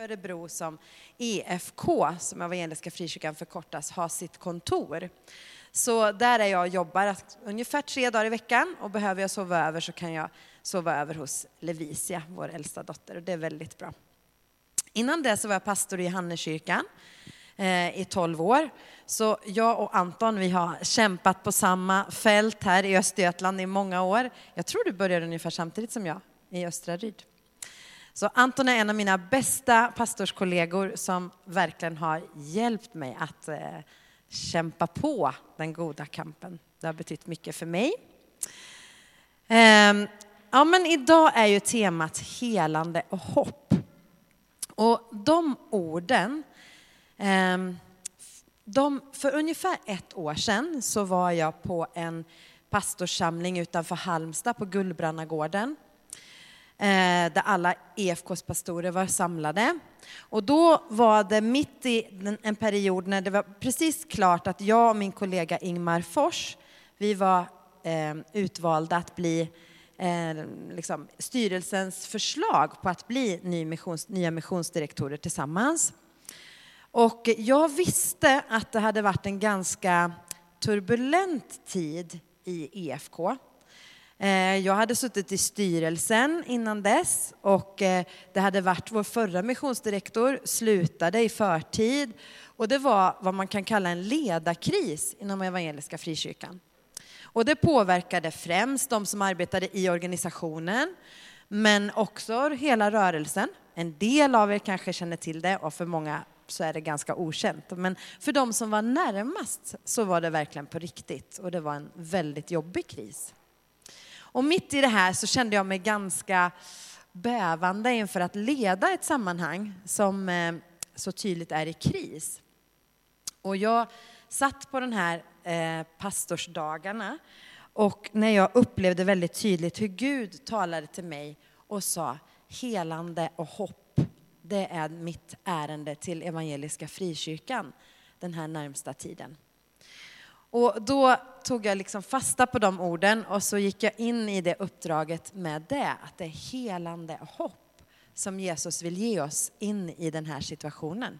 Örebro som EFK, som Evangeliska Frikyrkan förkortas, har sitt kontor. Så där är jag och jobbar ungefär tre dagar i veckan och behöver jag sova över så kan jag sova över hos Levisia, vår äldsta dotter, och det är väldigt bra. Innan det så var jag pastor i Hannekyrkan eh, i 12 år. Så jag och Anton, vi har kämpat på samma fält här i Östergötland i många år. Jag tror du började ungefär samtidigt som jag i Östra Ryd. Så Anton är en av mina bästa pastorskollegor som verkligen har hjälpt mig att eh, kämpa på den goda kampen. Det har betytt mycket för mig. Ehm, ja, men idag är ju temat helande och hopp. Och de orden, ehm, de, för ungefär ett år sedan så var jag på en pastorssamling utanför Halmstad på Gullbrannagården Eh, där alla EFKs pastorer var samlade. Och då var det mitt i en period när det var precis klart att jag och min kollega Ingmar Fors, vi var eh, utvalda att bli eh, liksom, styrelsens förslag på att bli ny missions, nya missionsdirektorer tillsammans. Och jag visste att det hade varit en ganska turbulent tid i EFK. Eh, jag hade suttit i styrelsen innan dess och eh, det hade varit vår förra missionsdirektor slutade i förtid och det var vad man kan kalla en ledarkris inom Evangeliska Frikyrkan. Och det påverkade främst de som arbetade i organisationen men också hela rörelsen. En del av er kanske känner till det och för många så är det ganska okänt. Men för de som var närmast så var det verkligen på riktigt och det var en väldigt jobbig kris. Och mitt i det här så kände jag mig ganska bävande inför att leda ett sammanhang som eh, så tydligt är i kris. Och jag satt på den här eh, pastorsdagarna och när jag upplevde väldigt tydligt hur Gud talade till mig och sa helande och hopp, det är mitt ärende till Evangeliska Frikyrkan den här närmsta tiden. Och då tog jag liksom fasta på de orden och så gick jag in i det uppdraget med det, att det är helande hopp som Jesus vill ge oss in i den här situationen.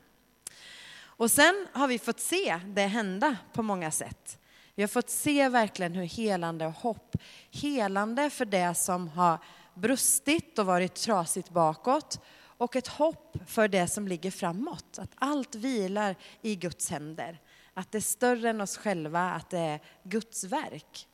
Och sen har vi fått se det hända på många sätt. Vi har fått se verkligen hur helande och hopp, helande för det som har brustit och varit trasigt bakåt och ett hopp för det som ligger framåt. Att allt vilar i Guds händer att det är större än oss själva, att det är Guds verk.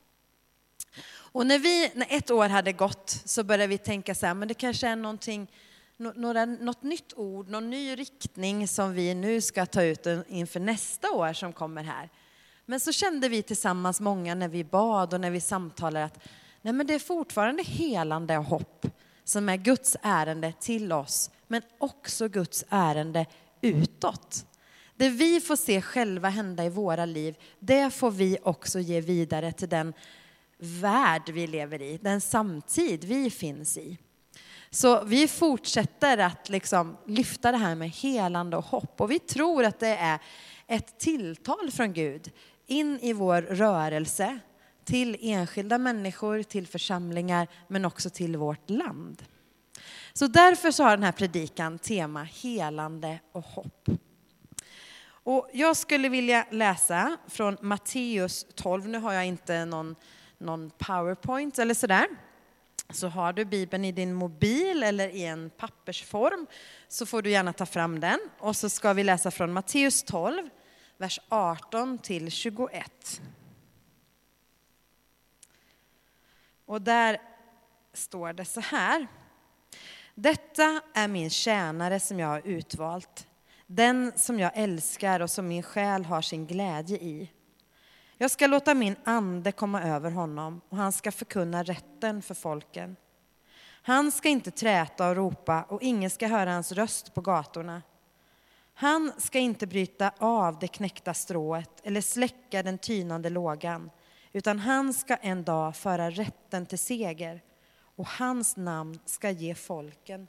Och när, vi, när ett år hade gått så började vi tänka så här, men det kanske är någonting, några, något nytt ord, någon ny riktning som vi nu ska ta ut inför nästa år som kommer här. Men så kände vi tillsammans, många, när vi bad och när vi samtalade att nej men det är fortfarande helande och hopp som är Guds ärende till oss, men också Guds ärende utåt. Det vi får se själva hända i våra liv, det får vi också ge vidare till den värld vi lever i, den samtid vi finns i. Så vi fortsätter att liksom lyfta det här med helande och hopp och vi tror att det är ett tilltal från Gud in i vår rörelse, till enskilda människor, till församlingar, men också till vårt land. Så därför så har den här predikan tema helande och hopp. Och jag skulle vilja läsa från Matteus 12. Nu har jag inte någon, någon powerpoint eller sådär. Så har du Bibeln i din mobil eller i en pappersform så får du gärna ta fram den. Och så ska vi läsa från Matteus 12, vers 18 till 21. Och där står det så här. Detta är min tjänare som jag har utvalt den som jag älskar och som min själ har sin glädje i. Jag ska låta min ande komma över honom och han ska förkunna rätten för folken. Han ska inte träta och ropa och ingen ska höra hans röst på gatorna. Han ska inte bryta av det knäckta strået eller släcka den tynande lågan, utan han ska en dag föra rätten till seger och hans namn ska ge folken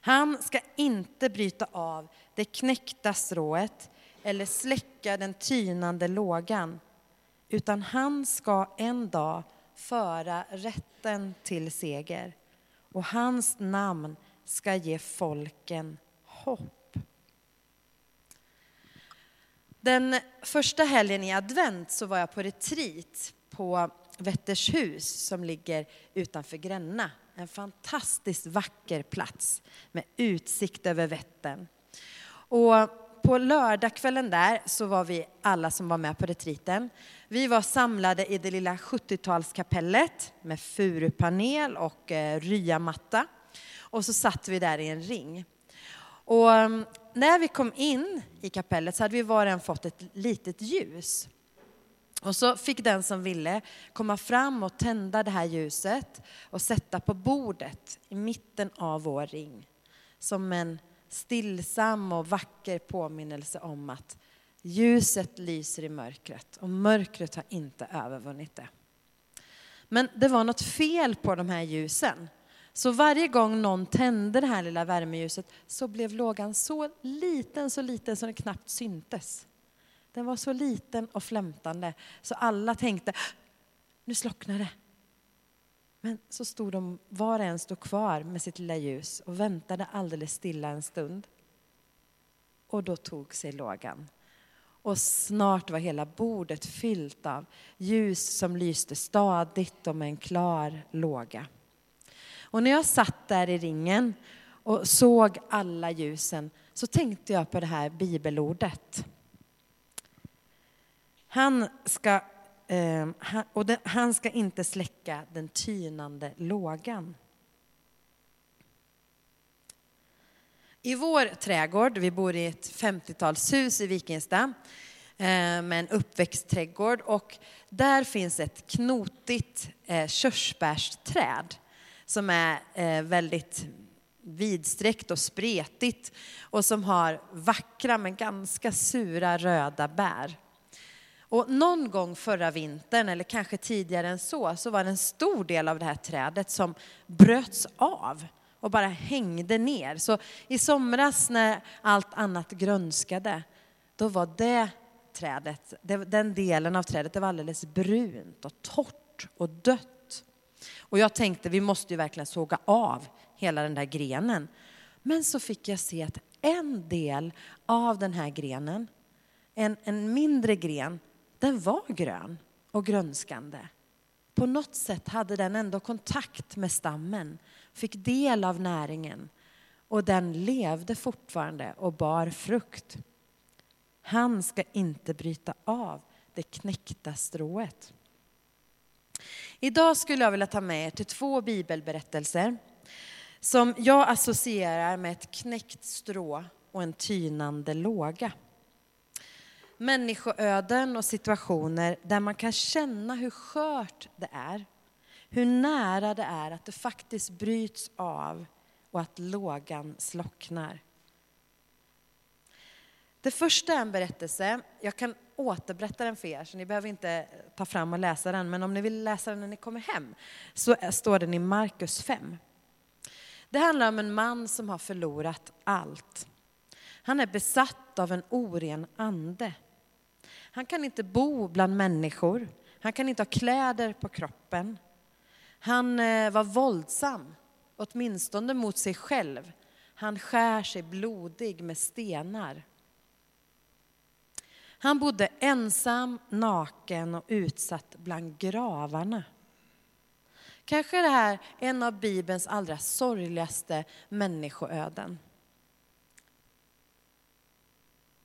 han ska inte bryta av det knäckta strået eller släcka den tynande lågan, utan han ska en dag föra rätten till seger och hans namn ska ge folken hopp. Den första helgen i advent så var jag på retreat på Vättershus som ligger utanför Gränna. En fantastiskt vacker plats med utsikt över Vättern. Och på lördagskvällen där så var vi alla som var med på retriten. Vi var samlade i det lilla 70-talskapellet med furupanel och eh, ryamatta. Och så satt vi där i en ring. Och mm, när vi kom in i kapellet så hade vi var och en fått ett litet ljus. Och så fick den som ville komma fram och tända det här ljuset och sätta på bordet i mitten av vår ring. Som en stillsam och vacker påminnelse om att ljuset lyser i mörkret och mörkret har inte övervunnit det. Men det var något fel på de här ljusen. Så varje gång någon tände det här lilla värmeljuset så blev lågan så liten, så liten så den knappt syntes. Den var så liten och flämtande så alla tänkte, nu slocknar det. Men så stod de, var och en stod kvar med sitt lilla ljus och väntade alldeles stilla en stund. Och då tog sig lågan. Och snart var hela bordet fyllt av ljus som lyste stadigt och med en klar låga. Och när jag satt där i ringen och såg alla ljusen så tänkte jag på det här bibelordet. Han ska, eh, och han ska inte släcka den tynande lågan. I vår trädgård, vi bor i ett 50-talshus i Vikingstad eh, med en uppväxtträdgård och där finns ett knotigt eh, körsbärsträd som är eh, väldigt vidsträckt och spretigt och som har vackra men ganska sura röda bär. Och någon gång förra vintern, eller kanske tidigare än så, så var det en stor del av det här trädet som bröts av och bara hängde ner. Så i somras när allt annat grönskade, då var det trädet, den delen av trädet, det var alldeles brunt och torrt och dött. Och jag tänkte, vi måste ju verkligen såga av hela den där grenen. Men så fick jag se att en del av den här grenen, en, en mindre gren, den var grön och grönskande. På något sätt hade den ändå kontakt med stammen, fick del av näringen och den levde fortfarande och bar frukt. Han ska inte bryta av det knäckta strået. Idag skulle jag vilja ta med er till två bibelberättelser som jag associerar med ett knäckt strå och en tynande låga människoöden och situationer där man kan känna hur skört det är. Hur nära det är att det faktiskt bryts av och att lågan slocknar. Det första är en berättelse. Jag kan återberätta den för er, så ni behöver inte ta fram och läsa den. Men om ni vill läsa den när ni kommer hem så står den i Markus 5. Det handlar om en man som har förlorat allt. Han är besatt av en oren ande. Han kan inte bo bland människor. Han kan inte ha kläder på kroppen. Han eh, var våldsam, åtminstone mot sig själv. Han skär sig blodig med stenar. Han bodde ensam, naken och utsatt bland gravarna. Kanske är det här en av Bibelns allra sorgligaste människoöden.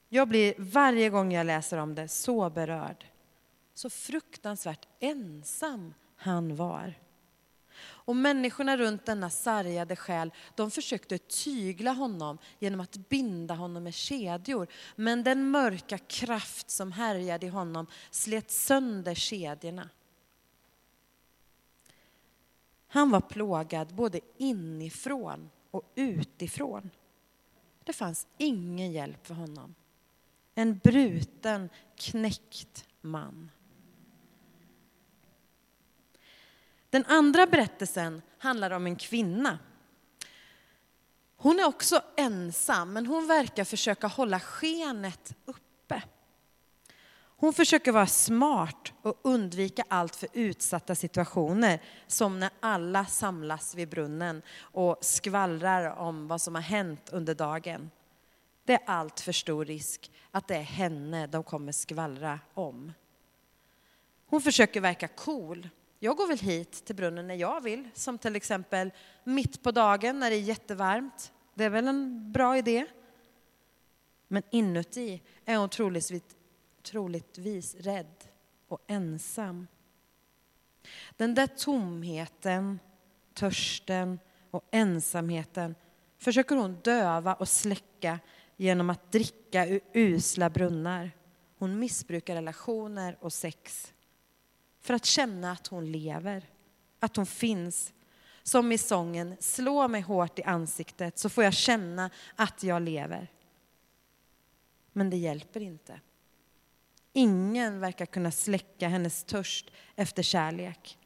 Jag blir varje gång jag läser om det så berörd. Så fruktansvärt ensam han var. Och människorna runt denna sargade själ, de försökte tygla honom genom att binda honom med kedjor. Men den mörka kraft som härjade i honom slet sönder kedjorna. Han var plågad både inifrån och utifrån. Det fanns ingen hjälp för honom. En bruten, knäckt man. Den andra berättelsen handlar om en kvinna. Hon är också ensam, men hon verkar försöka hålla skenet uppe. Hon försöker vara smart och undvika allt för utsatta situationer som när alla samlas vid brunnen och skvallrar om vad som har hänt under dagen. Det är allt för stor risk att det är henne de kommer skvallra om. Hon försöker verka cool. Jag går väl hit till brunnen när jag vill, som till exempel mitt på dagen när det är jättevarmt. Det är väl en bra idé? Men inuti är hon troligtvis, troligtvis rädd och ensam. Den där tomheten, törsten och ensamheten försöker hon döva och släcka genom att dricka ur usla brunnar. Hon missbrukar relationer och sex för att känna att hon lever, att hon finns. Som i sången Slå mig hårt i ansiktet så får jag känna att jag lever. Men det hjälper inte. Ingen verkar kunna släcka hennes törst efter kärlek.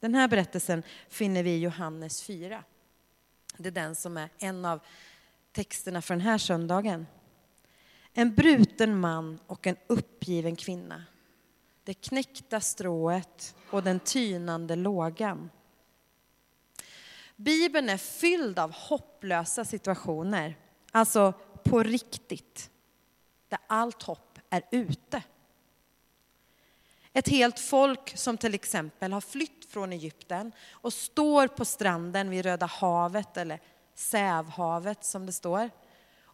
Den här berättelsen finner vi i Johannes 4. Det är den som är en av texterna för den här söndagen. En bruten man och en uppgiven kvinna. Det knäckta strået och den tynande lågan. Bibeln är fylld av hopplösa situationer, alltså på riktigt, där allt hopp är ute. Ett helt folk som till exempel har flytt från Egypten och står på stranden vid Röda havet eller Sävhavet som det står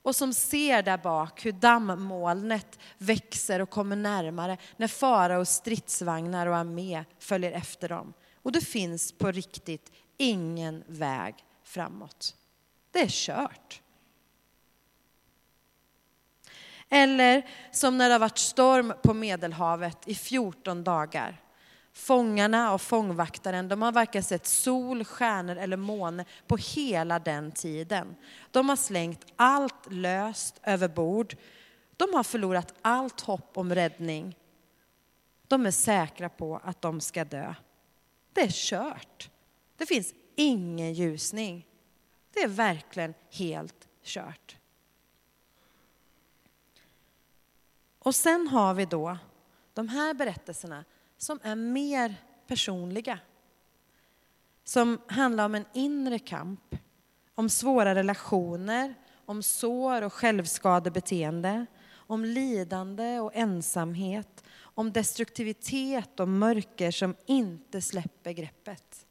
och som ser där bak hur dammmolnet växer och kommer närmare när faraos stridsvagnar och armé följer efter dem. Och det finns på riktigt ingen väg framåt. Det är kört. Eller som när det har varit storm på Medelhavet i 14 dagar. Fångarna och fångvaktaren, de har varken sett sol, stjärnor eller måne på hela den tiden. De har slängt allt löst över bord. De har förlorat allt hopp om räddning. De är säkra på att de ska dö. Det är kört. Det finns ingen ljusning. Det är verkligen helt kört. Och sen har vi då de här berättelserna som är mer personliga. Som handlar om en inre kamp, om svåra relationer, om sår och självskadebeteende, om lidande och ensamhet, om destruktivitet och mörker som inte släpper greppet.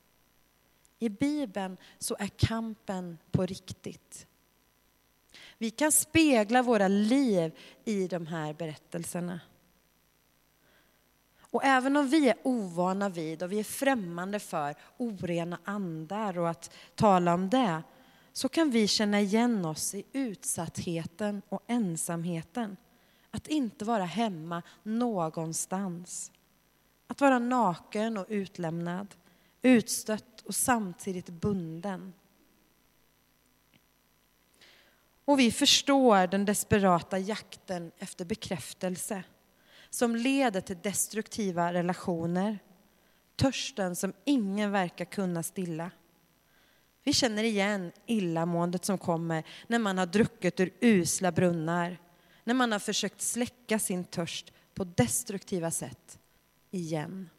I Bibeln så är kampen på riktigt. Vi kan spegla våra liv i de här berättelserna. Och även om vi är ovana vid och vi är främmande för orena andar och att tala om det, så kan vi känna igen oss i utsattheten och ensamheten. Att inte vara hemma någonstans. Att vara naken och utlämnad, utstött och samtidigt bunden. Och vi förstår den desperata jakten efter bekräftelse som leder till destruktiva relationer. Törsten som ingen verkar kunna stilla. Vi känner igen illamåendet som kommer när man har druckit ur usla brunnar, när man har försökt släcka sin törst på destruktiva sätt igen.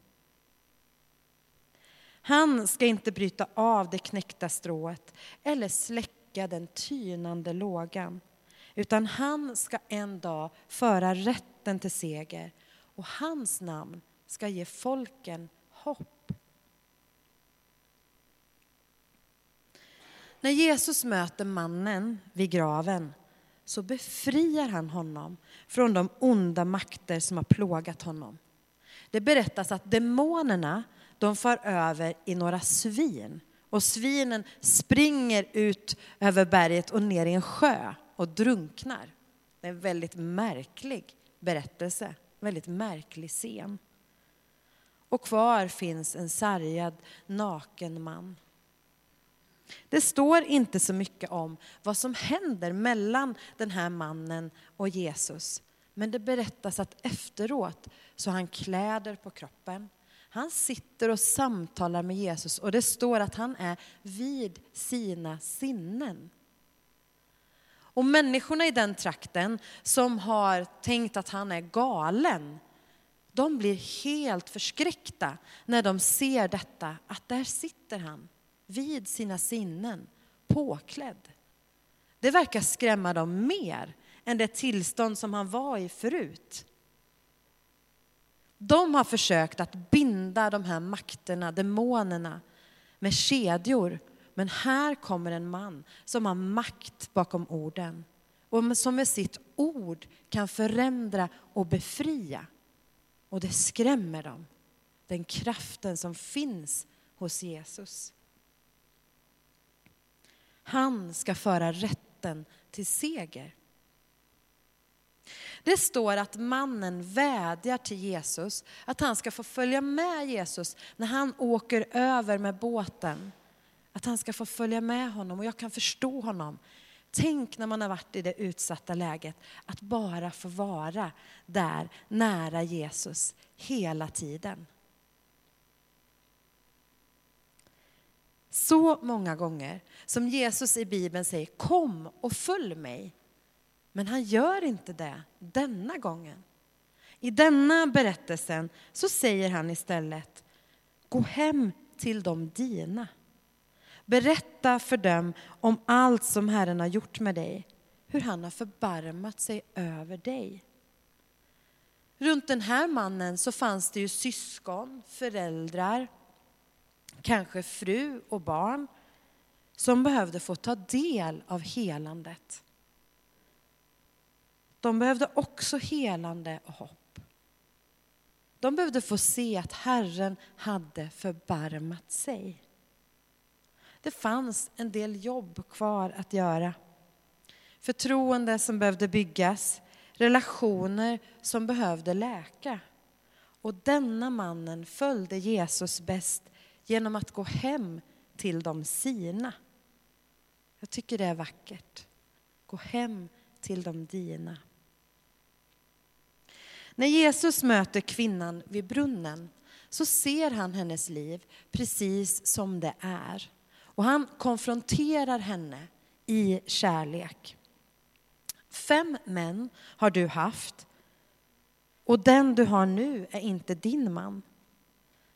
Han ska inte bryta av det knäckta strået eller släcka den tynande lågan, utan han ska en dag föra rätten till seger och hans namn ska ge folken hopp. När Jesus möter mannen vid graven så befriar han honom från de onda makter som har plågat honom. Det berättas att demonerna de far över i några svin och svinen springer ut över berget och ner i en sjö och drunknar. Det är en väldigt märklig berättelse. Väldigt märklig scen. Och kvar finns en sargad, naken man. Det står inte så mycket om vad som händer mellan den här mannen och Jesus. Men det berättas att efteråt så har han kläder på kroppen. Han sitter och samtalar med Jesus och det står att han är vid sina sinnen. Och människorna i den trakten som har tänkt att han är galen, de blir helt förskräckta när de ser detta, att där sitter han vid sina sinnen, påklädd. Det verkar skrämma dem mer än det tillstånd som han var i förut. De har försökt att binda de här makterna, demonerna, med kedjor. Men här kommer en man som har makt bakom orden och som med sitt ord kan förändra och befria. Och det skrämmer dem, den kraften som finns hos Jesus. Han ska föra rätten till seger. Det står att mannen vädjar till Jesus att han ska få följa med Jesus när han åker över med båten. Att han ska få följa med honom och jag kan förstå honom. Tänk när man har varit i det utsatta läget att bara få vara där nära Jesus hela tiden. Så många gånger som Jesus i Bibeln säger kom och följ mig. Men han gör inte det denna gången. I denna berättelsen så säger han istället gå hem till de dina. Berätta för dem om allt som Herren har gjort med dig, hur han har förbarmat sig över dig. Runt den här mannen så fanns det ju syskon, föräldrar, kanske fru och barn som behövde få ta del av helandet. De behövde också helande och hopp. De behövde få se att Herren hade förbarmat sig. Det fanns en del jobb kvar att göra. Förtroende som behövde byggas, relationer som behövde läka. Och denna mannen följde Jesus bäst genom att gå hem till de sina. Jag tycker det är vackert. Gå hem till de dina. När Jesus möter kvinnan vid brunnen så ser han hennes liv precis som det är. Och han konfronterar henne i kärlek. Fem män har du haft och den du har nu är inte din man.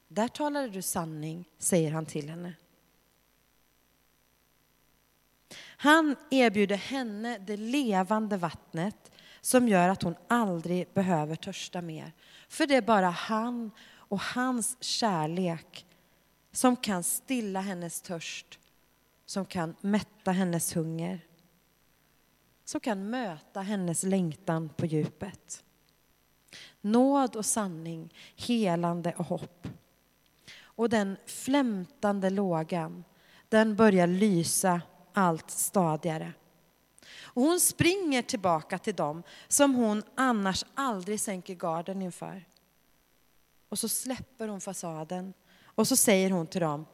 Där talade du sanning, säger han till henne. Han erbjuder henne det levande vattnet som gör att hon aldrig behöver törsta mer. För det är bara han och hans kärlek som kan stilla hennes törst, som kan mätta hennes hunger, som kan möta hennes längtan på djupet. Nåd och sanning, helande och hopp. Och den flämtande lågan, den börjar lysa allt stadigare. Och hon springer tillbaka till dem som hon annars aldrig sänker garden inför. Och så släpper hon fasaden och så säger hon till dem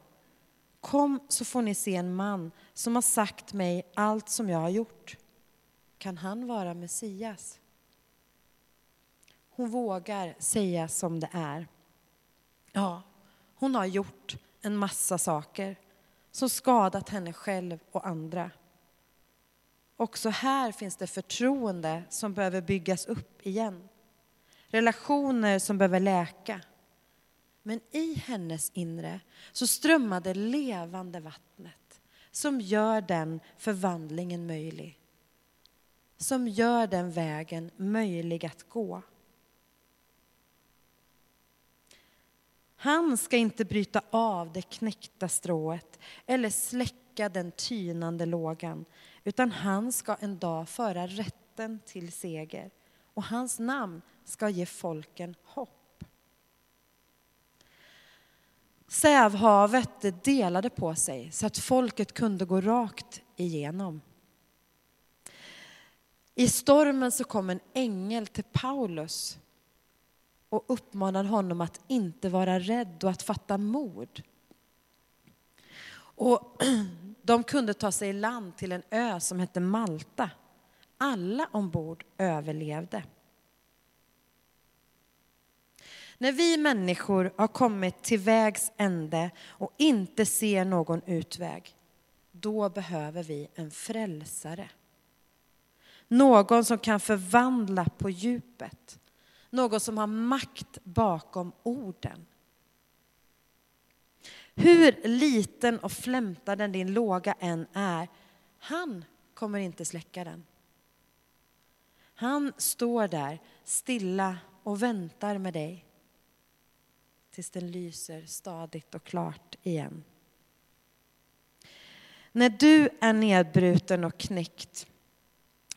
Kom så får ni se en man som har sagt mig allt som jag har gjort. Kan han vara Messias? Hon vågar säga som det är. Ja, hon har gjort en massa saker som skadat henne själv och andra. Också här finns det förtroende som behöver byggas upp igen. Relationer som behöver läka. Men i hennes inre så strömmar det levande vattnet som gör den förvandlingen möjlig. Som gör den vägen möjlig att gå. Han ska inte bryta av det knäckta strået eller släcka den tynande lågan utan han ska en dag föra rätten till seger och hans namn ska ge folken hopp. Sävhavet delade på sig så att folket kunde gå rakt igenom. I stormen så kom en ängel till Paulus och uppmanade honom att inte vara rädd och att fatta mod. Och de kunde ta sig i land till en ö som hette Malta. Alla ombord överlevde. När vi människor har kommit till vägs ände och inte ser någon utväg, då behöver vi en frälsare. Någon som kan förvandla på djupet. Någon som har makt bakom orden. Hur liten och flämtad din låga än är, han kommer inte släcka den. Han står där stilla och väntar med dig tills den lyser stadigt och klart igen. När du är nedbruten och knäckt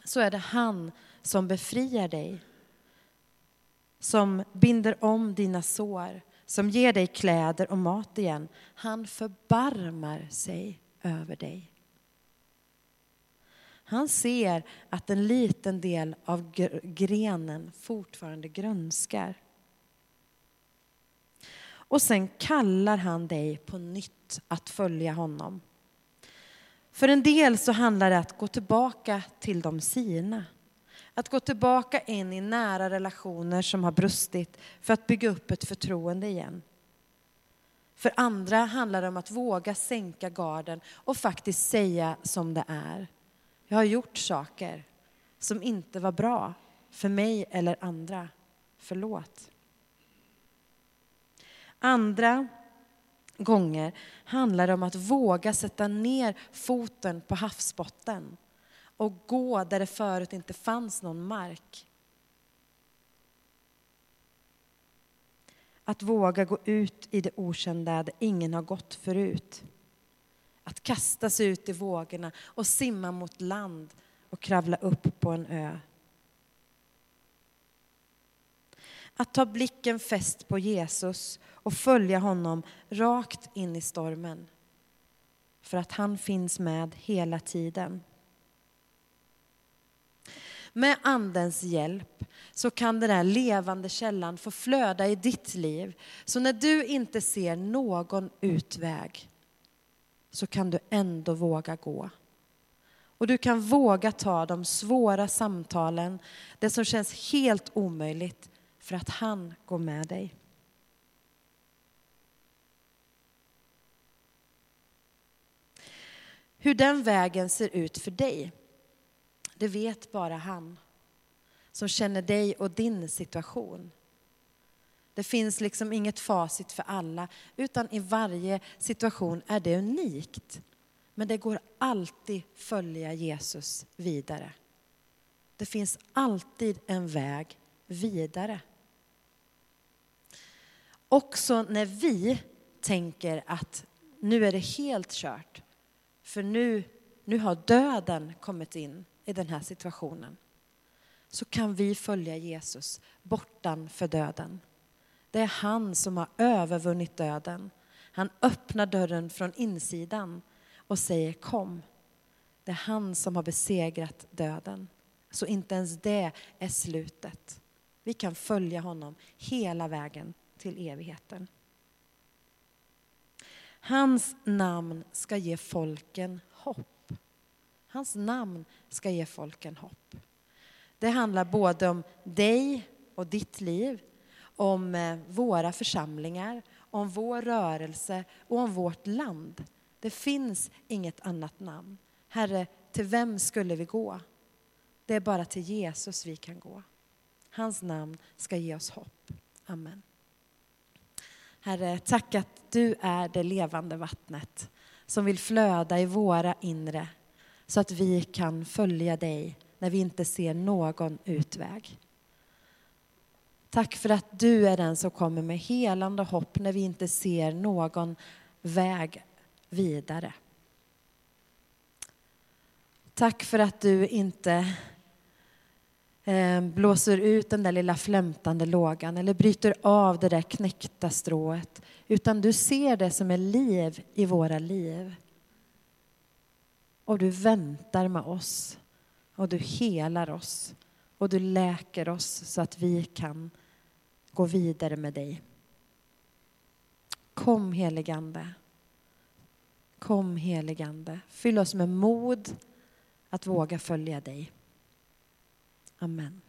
så är det han som befriar dig. Som binder om dina sår, som ger dig kläder och mat igen. Han förbarmar sig över dig. Han ser att en liten del av grenen fortfarande grönskar. Och sen kallar han dig på nytt att följa honom. För en del så handlar det om att gå tillbaka till de sina. Att gå tillbaka in i nära relationer som har brustit för att bygga upp ett förtroende igen. För andra handlar det om att våga sänka garden och faktiskt säga som det är. Jag har gjort saker som inte var bra för mig eller andra. Förlåt. Andra gånger handlar det om att våga sätta ner foten på havsbotten och gå där det förut inte fanns någon mark. Att våga gå ut i det okända där ingen har gått förut. Att kasta sig ut i vågorna och simma mot land och kravla upp på en ö. Att ta blicken fäst på Jesus och följa honom rakt in i stormen. För att han finns med hela tiden. Med Andens hjälp så kan den där levande källan få flöda i ditt liv. Så när du inte ser någon utväg så kan du ändå våga gå. Och du kan våga ta de svåra samtalen, det som känns helt omöjligt, för att han går med dig. Hur den vägen ser ut för dig, det vet bara han som känner dig och din situation. Det finns liksom inget facit för alla, utan i varje situation är det unikt. Men det går alltid följa Jesus vidare. Det finns alltid en väg vidare. Också när vi tänker att nu är det helt kört, för nu, nu har döden kommit in i den här situationen, så kan vi följa Jesus bortanför döden. Det är han som har övervunnit döden. Han öppnar dörren från insidan och säger kom. Det är han som har besegrat döden. Så inte ens det är slutet. Vi kan följa honom hela vägen till evigheten. Hans namn ska ge folken hopp. Hans namn ska ge folken hopp. Det handlar både om dig och ditt liv, om eh, våra församlingar, om vår rörelse och om vårt land. Det finns inget annat namn. Herre, till vem skulle vi gå? Det är bara till Jesus vi kan gå. Hans namn ska ge oss hopp. Amen. Herre, tack att du är det levande vattnet som vill flöda i våra inre så att vi kan följa dig när vi inte ser någon utväg. Tack för att du är den som kommer med helande hopp när vi inte ser någon väg vidare. Tack för att du inte Eh, blåser ut den där lilla flämtande lågan eller bryter av det där knäckta strået utan du ser det som är liv i våra liv. Och du väntar med oss och du helar oss och du läker oss så att vi kan gå vidare med dig. Kom heligande. Kom heligande. Fyll oss med mod att våga följa dig. Amen.